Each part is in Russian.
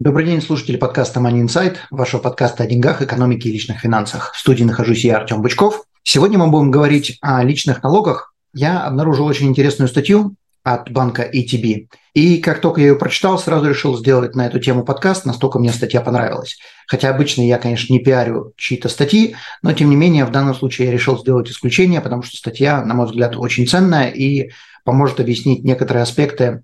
Добрый день, слушатели подкаста Money Insight, вашего подкаста о деньгах, экономике и личных финансах. В студии нахожусь я, Артем Бычков. Сегодня мы будем говорить о личных налогах. Я обнаружил очень интересную статью от банка ATB. И как только я ее прочитал, сразу решил сделать на эту тему подкаст, настолько мне статья понравилась. Хотя обычно я, конечно, не пиарю чьи-то статьи, но тем не менее в данном случае я решил сделать исключение, потому что статья, на мой взгляд, очень ценная и поможет объяснить некоторые аспекты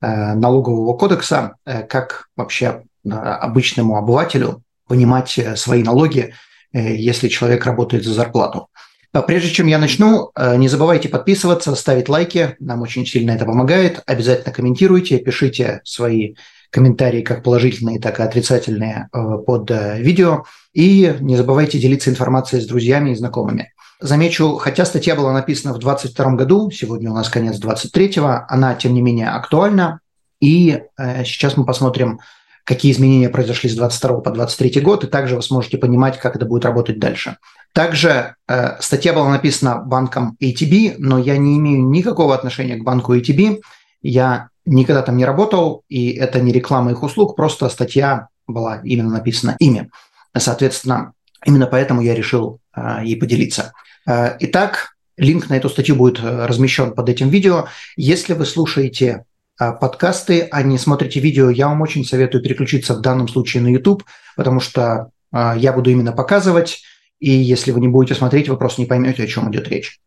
налогового кодекса, э, как вообще э, обычному обывателю понимать свои налоги, если человек работает за зарплату. А прежде чем я начну, не забывайте подписываться, ставить лайки, нам очень сильно это помогает. Обязательно комментируйте, пишите свои комментарии, как положительные, так и отрицательные, под видео. И не забывайте делиться информацией с друзьями и знакомыми. Замечу, хотя статья была написана в 2022 году, сегодня у нас конец 23-го, она, тем не менее, актуальна. И э, сейчас мы посмотрим, какие изменения произошли с 22 по 23 год, и также вы сможете понимать, как это будет работать дальше. Также э, статья была написана банком ATB, но я не имею никакого отношения к банку ATB. Я никогда там не работал, и это не реклама их услуг, просто статья была именно написана ими. Соответственно, именно поэтому я решил э, ей поделиться. Э, итак, линк на эту статью будет э, размещен под этим видео. Если вы слушаете э, подкасты, а не смотрите видео, я вам очень советую переключиться в данном случае на YouTube, потому что я буду именно показывать, и если вы не будете смотреть, вы просто не поймете, о чем идет речь.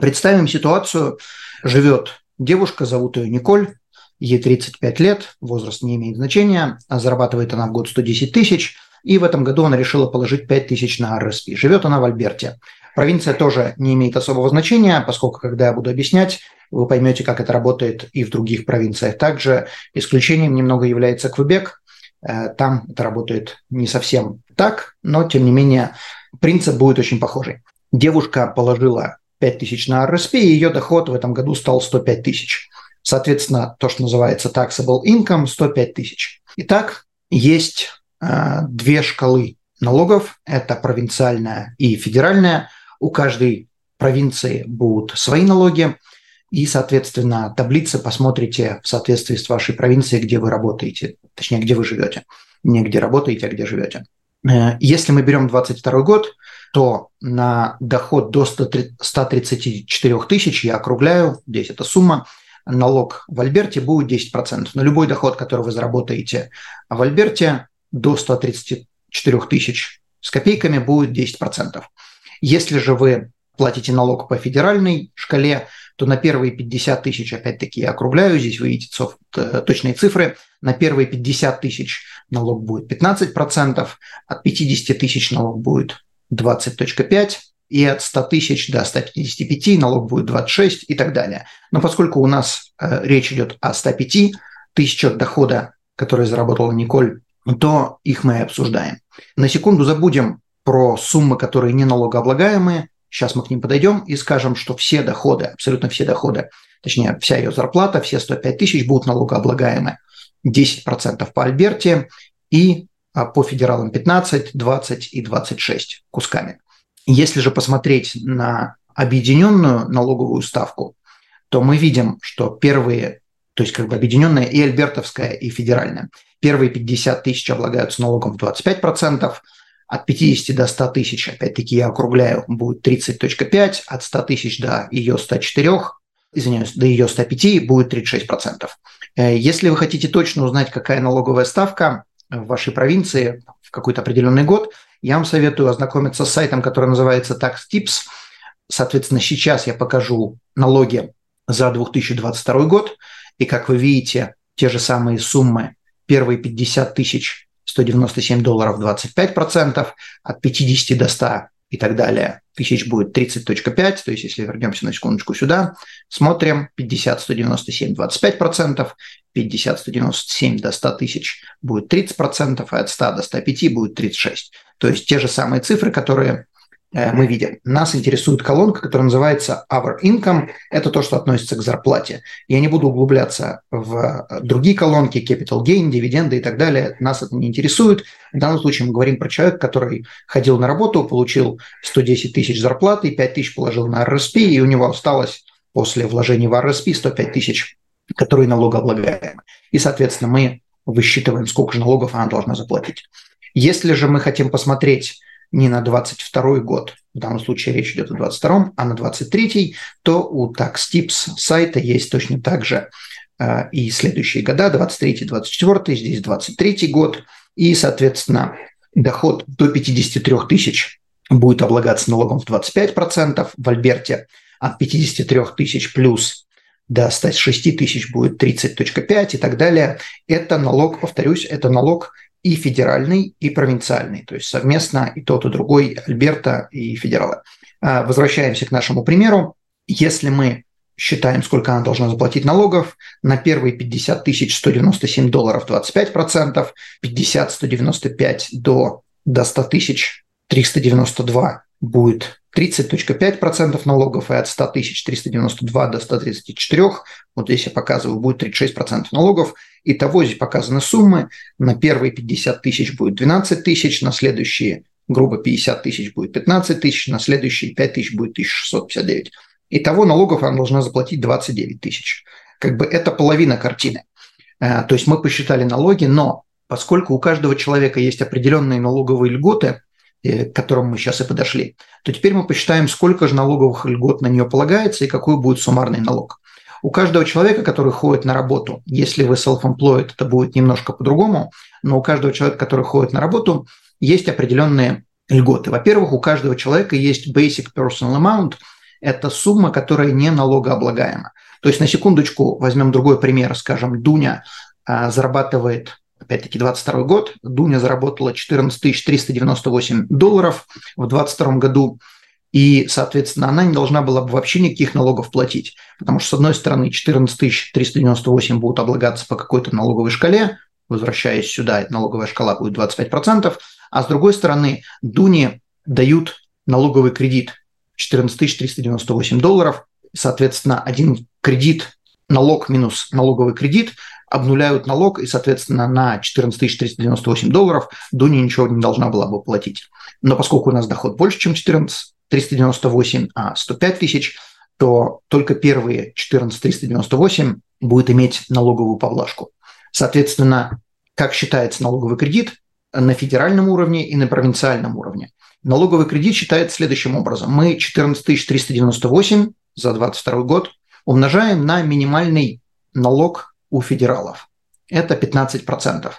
Представим ситуацию. Живет девушка, зовут ее Николь, ей 35 лет, возраст не имеет значения, зарабатывает она в год 110 тысяч, и в этом году она решила положить 5 тысяч на RSP. Живет она в Альберте. Провинция тоже не имеет особого значения, поскольку, когда я буду объяснять, вы поймете, как это работает и в других провинциях. Также исключением немного является Квебек. Э, там это работает не совсем так, но, тем не менее, принцип будет очень похожий. Девушка положила 5 тысяч на RSP, и ее доход в этом году стал 105 тысяч. Соответственно, то, что называется taxable income, 105 тысяч. Итак, есть две шкалы налогов. Это провинциальная и федеральная. У каждой провинции будут свои налоги, и, соответственно, таблицы посмотрите в соответствии с вашей провинцией, где вы работаете, точнее, где вы живете. Не где работаете, а где живете. Э, если мы берем 22 год, то на доход до 134 тысяч, я округляю, здесь эта сумма, налог в Альберте будет 10%. Но любой доход, который вы заработаете в Альберте до 134 тысяч с копейками будет 10%. Если же вы платите налог по федеральной шкале, то на первые 50 тысяч, опять-таки я округляю, здесь вы видите э, точные цифры, на первые 50 тысяч налог будет 15%, от 50 тысяч налог будет 20.5%, и от 100 тысяч до 155 налог будет 26 и так далее. Но поскольку у нас э, речь идет о 105 тысячах дохода, которые заработала Николь, то их мы обсуждаем. На секунду забудем про суммы, которые не налогооблагаемые. Сейчас мы к ним подойдем и скажем, что все доходы, абсолютно все доходы, точнее, вся ее зарплата, все 105 тысяч будут налогооблагаемы. 10% по Альберте и а, по федералам 15, 20 и 26 кусками. Если же посмотреть на объединенную налоговую ставку, то мы видим, что первые, то есть как бы объединенная и альбертовская, и федеральная, первые 50 тысяч облагаются налогом в 25%, от 50 до 100 тысяч, опять-таки я округляю, будет 30.5, от 100 тысяч до ее 104, извиняюсь, до ее 105 будет 36%. Э, если вы хотите точно узнать, какая налоговая ставка в вашей провинции в какой-то определенный год, я вам советую ознакомиться с сайтом, который называется Tax Tips. Соответственно, сейчас я покажу налоги за 2022 год. И как вы видите, те же самые суммы, первые 50 тысяч 197 долларов 25%, от 50 до 100 и так далее тысяч будет 30.5, то есть если вернемся на секундочку сюда, смотрим 50, 197, 25%, 50-197 до 100 тысяч будет 30%, а от 100 до 105 будет 36%. То есть те же самые цифры, которые мы видим. Нас интересует колонка, которая называется Our Income. Это то, что относится к зарплате. Я не буду углубляться в другие колонки, Capital Gain, дивиденды и так далее. Нас это не интересует. В данном случае мы говорим про человека, который ходил на работу, получил 110 тысяч зарплаты, 5 тысяч положил на RSP, и у него осталось после вложений в RSP 105 тысяч, которые налогооблагаемы. И, соответственно, мы высчитываем, сколько же налогов она должна заплатить. Если же мы хотим посмотреть не на 22 год, в данном случае речь идет о 22, а на 23, то у TaxTips сайта есть точно так же э, и следующие года, 23, 24, здесь 23 год, и, соответственно, доход до 53 тысяч будет облагаться налогом в 25%, в Альберте от 53 тысяч плюс до 106 тысяч будет 30.5 и так далее. Это налог, повторюсь, это налог и федеральный, и провинциальный, то есть совместно и тот, и другой, Альберта и федералы. А, возвращаемся к нашему примеру. Если мы считаем, сколько она должна заплатить налогов, на первые 50 тысяч 197 долларов 25%, 50 195 до, до 100 тысяч 392 будет 30.5% налогов и от 100 тысяч 392 до 134, вот здесь я показываю, будет 36% налогов. Итого здесь показаны суммы. На первые 50 тысяч будет 12 тысяч, на следующие грубо 50 тысяч будет 15 тысяч, на следующие 5 тысяч будет 1659. Итого налогов она должна заплатить 29 тысяч. Как бы это половина картины. Э, то есть мы посчитали налоги, но поскольку у каждого человека есть определенные налоговые льготы, Э, к которому мы сейчас и подошли, то теперь мы посчитаем, сколько же налоговых льгот на нее полагается и какой будет суммарный налог. У каждого человека, который ходит на работу, если вы self-employed, это будет немножко по-другому, но у каждого человека, который ходит на работу, есть определенные льготы. Во-первых, у каждого человека есть basic personal amount, это сумма, которая не налогооблагаема. То есть на секундочку возьмем другой пример, скажем, Дуня а, зарабатывает опять-таки 22 год, Дуня заработала 14 398 долларов в 22 году, и, соответственно, она не должна была бы вообще никаких налогов платить, потому что, с одной стороны, 14 398 будут облагаться по какой-то налоговой шкале, возвращаясь сюда, налоговая шкала будет 25%, а с другой стороны, Дуне дают налоговый кредит 14 398 долларов, соответственно, один кредит, налог минус налоговый кредит обнуляют налог, и, соответственно, на 14 398 долларов Дуня ничего не должна была бы платить. Но поскольку у нас доход больше, чем 14 398, а 105 тысяч, то только первые 14 398 будет иметь налоговую поблажку. Соответственно, как считается налоговый кредит на федеральном уровне и на провинциальном уровне? Налоговый кредит считается следующим образом. Мы 14 398 за 2022 год умножаем на минимальный налог у федералов. Это 15%.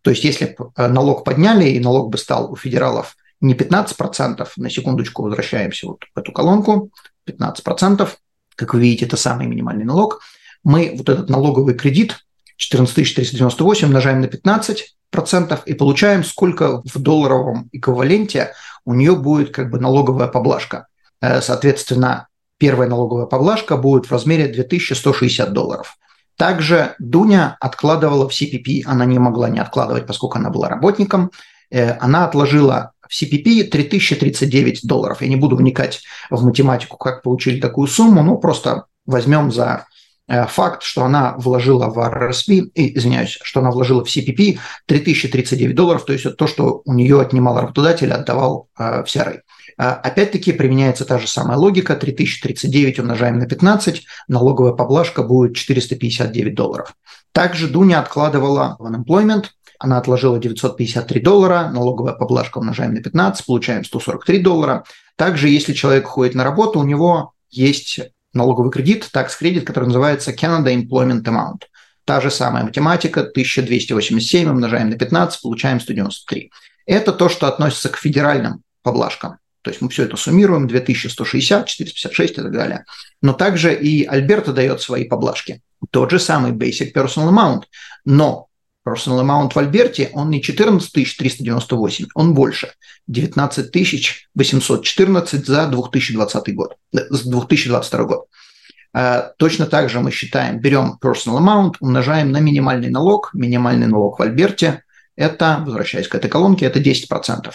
То есть если э, налог подняли, и налог бы стал у федералов не 15%, на секундочку возвращаемся вот в эту колонку, 15%, как вы видите, это самый минимальный налог, мы вот этот налоговый кредит 14 398 умножаем на 15% и получаем, сколько в долларовом эквиваленте у нее будет как бы налоговая поблажка. Э, соответственно, первая налоговая поблажка будет в размере 2160 долларов. Также Дуня откладывала в CPP, она не могла не откладывать, поскольку она была работником. Э, она отложила в CPP 3039 долларов. Я не буду вникать в математику, как получили такую сумму, но просто возьмем за э, факт, что она вложила в RSP, извиняюсь, что она вложила в CPP 3039 долларов, то есть то, что у нее отнимал работодатель, отдавал э, в CRA. А, опять-таки применяется та же самая логика. 3039 умножаем на 15, налоговая поблажка будет 459 долларов. Также Дуня откладывала в unemployment, она отложила 953 доллара, налоговая поблажка умножаем на 15, получаем 143 доллара. Также, если человек ходит на работу, у него есть налоговый кредит, такс-кредит, который называется Canada Employment Amount. Та же самая математика, 1287 умножаем на 15, получаем 193. Это то, что относится к федеральным поблажкам. То есть мы все это суммируем, 2160, 456 и так далее. Но также и Альберто дает свои поблажки. Тот же самый Basic Personal Amount. Но Personal Amount в Альберте, он не 14 398, он больше. 19 814 за 2020 год, э, за 2022 год. Э, точно так же мы считаем, берем personal amount, умножаем на минимальный налог. Минимальный налог в Альберте – это, возвращаясь к этой колонке, это 10%.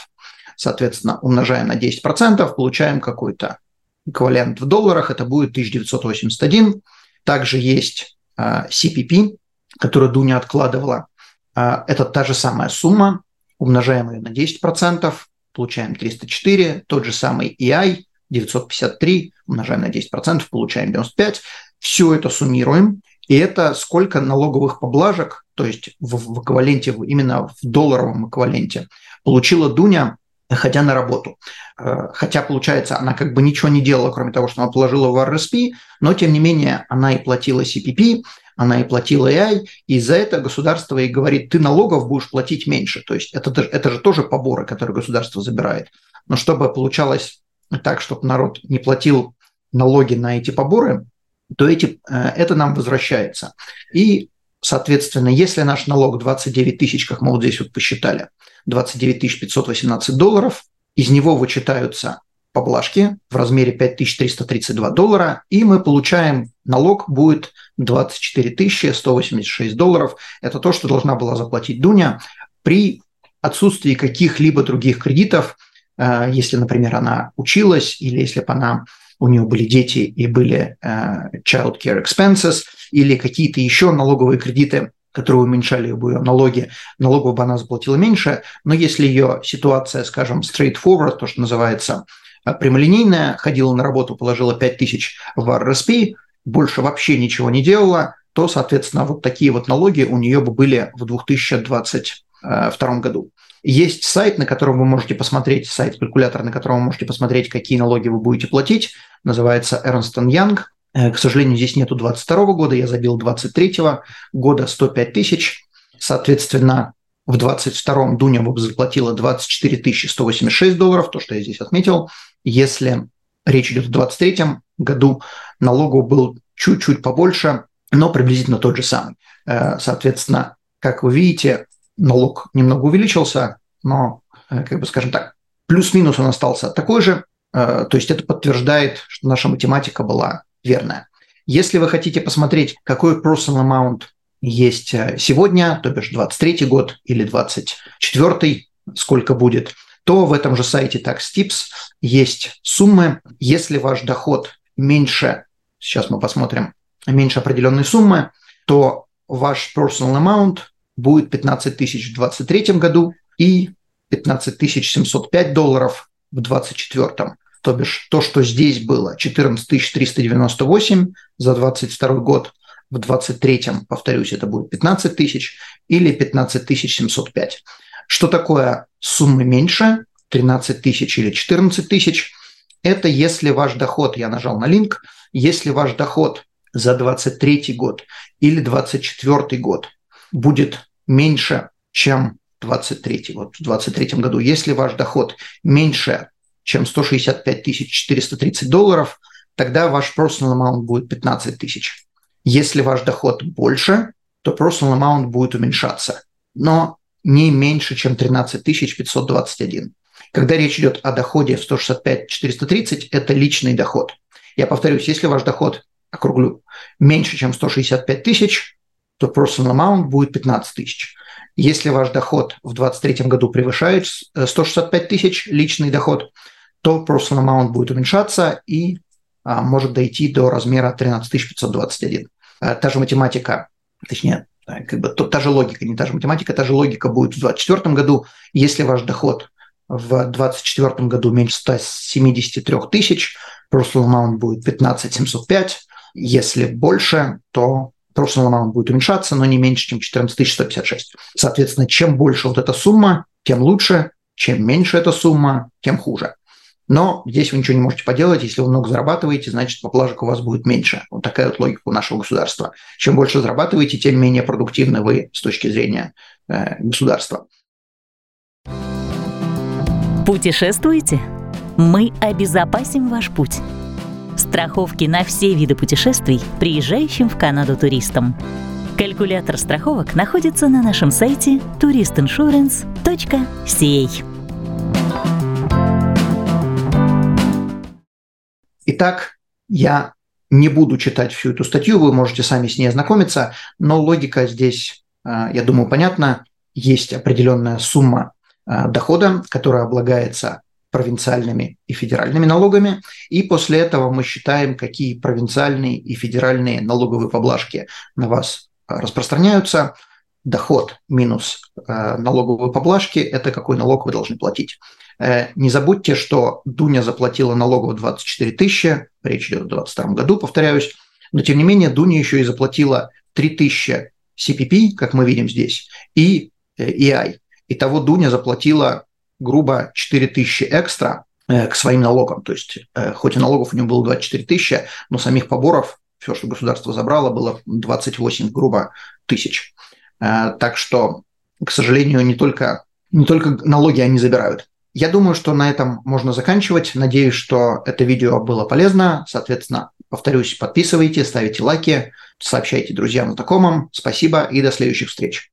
Соответственно, умножаем на 10%, получаем какой-то эквивалент в долларах, это будет 1981. Также есть CPP, которую Дуня откладывала. Э, это та же самая сумма, умножаем ее на 10%, получаем 304. Тот же самый EI 953, умножаем на 10%, получаем 95. Все это суммируем, и это сколько налоговых поблажек, то есть в, в эквиваленте, именно в долларовом эквиваленте, получила Дуня ходя на работу. Э, хотя, получается, она как бы ничего не делала, кроме того, что она положила в RSP, но, тем не менее, она и платила CPP, она и платила AI, и за это государство ей говорит, ты налогов будешь платить меньше. То есть это, это же тоже поборы, которые государство забирает. Но чтобы получалось так, чтобы народ не платил налоги на эти поборы, то эти, э, это нам возвращается. И, соответственно, если наш налог 29 тысяч, как мы вот здесь вот посчитали, 29 518 долларов, из него вычитаются поблажки в размере 5332 доллара, и мы получаем, налог будет 24 186 долларов. Это то, что должна была заплатить Дуня при отсутствии каких-либо других кредитов, э, если, например, она училась, или если бы она у нее были дети и были э, child care expenses, или какие-то еще налоговые кредиты, которые уменьшали бы ее налоги, налогов бы она заплатила меньше, но если ее ситуация, скажем, straightforward, то, что называется, э, прямолинейная, ходила на работу, положила 5 тысяч в RSP, больше вообще ничего не делала, то, соответственно, вот такие вот налоги у нее бы были в 2022 году. Есть сайт, на котором вы можете посмотреть, сайт-калькулятор, на котором вы можете посмотреть, какие налоги вы будете платить. Называется Ernst Young. Э, к сожалению, здесь нету 22 года, я забил 23 года 105 тысяч. Соответственно, в 22-м Дуня заплатила 24 186 долларов, то, что я здесь отметил. Если речь идет о 23-м году, налогу был чуть-чуть побольше, но приблизительно тот же самый. Э, соответственно, как вы видите, налог немного увеличился, но, э, как бы скажем так, плюс-минус он остался такой же. То есть это подтверждает, что наша математика была верная. Если вы хотите посмотреть, какой personal amount есть э, сегодня, то бишь 23 год или 24 сколько будет, то в этом же сайте TaxTips есть суммы. Если ваш доход меньше, сейчас мы посмотрим, меньше определенной суммы, то ваш personal amount будет 15 тысяч в 2023 году и 15 705 долларов в 2024 то бишь то, что здесь было 14 398 за 22 год, в 23-м, повторюсь, это будет 15 тысяч или 15 705. Что такое суммы меньше, 13 тысяч или 14 тысяч? Это если ваш доход, я нажал на линк, если ваш доход за 23 год или 24 год будет меньше, чем 23 вот в 23 году, если ваш доход меньше чем 165 430 долларов, тогда ваш personal amount будет 15 тысяч. Если ваш доход больше, то personal amount будет уменьшаться, но не меньше, чем 13 521. Когда речь идет о доходе в 165 430, это личный доход. Я повторюсь, если ваш доход, округлю, меньше, чем 165 тысяч, то personal amount будет 15 тысяч. Если ваш доход в 2023 году превышает 165 тысяч, личный доход, то personal amount будет уменьшаться и а, может дойти до размера 13 521. А, та же математика, точнее, как бы та же логика, не та же математика, та же логика будет в 2024 году. Если ваш доход в 2024 году меньше 173 тысяч, personal amount будет 15 705. Если больше, то personal amount будет уменьшаться, но не меньше, чем 14 156. Соответственно, чем больше вот эта сумма, тем лучше, чем меньше эта сумма, тем хуже. Но здесь вы ничего не можете поделать. Если вы много зарабатываете, значит, поблажек у вас будет меньше. Вот такая вот логика у нашего государства. Чем больше зарабатываете, тем менее продуктивны вы с точки зрения э, государства. Путешествуете? Мы обезопасим ваш путь. Страховки на все виды путешествий приезжающим в Канаду туристам. Калькулятор страховок находится на нашем сайте touristinsurance.ca. Итак, я не буду читать всю эту статью, вы можете сами с ней ознакомиться, но логика здесь, я думаю, понятна. Есть определенная сумма дохода, которая облагается провинциальными и федеральными налогами, и после этого мы считаем, какие провинциальные и федеральные налоговые поблажки на вас э, распространяются. Доход минус э, налоговые поблажки – это какой налог вы должны платить. Э, не забудьте, что Дуня заплатила налогов 24 тысячи, речь идет о 2022 году, повторяюсь, но тем не менее Дуня еще и заплатила 3 тысячи CPP, как мы видим здесь, и EI. Итого Дуня заплатила грубо 4 тысячи экстра э, к своим налогам. То есть, э, хоть и налогов у него было 24 тысячи, но самих поборов, все, что государство забрало, было 28, грубо, тысяч. Э, так что, к сожалению, не только, не только налоги они забирают. Я думаю, что на этом можно заканчивать. Надеюсь, что это видео было полезно. Соответственно, повторюсь, подписывайте, ставите лайки, сообщайте друзьям и знакомым. Спасибо и до следующих встреч.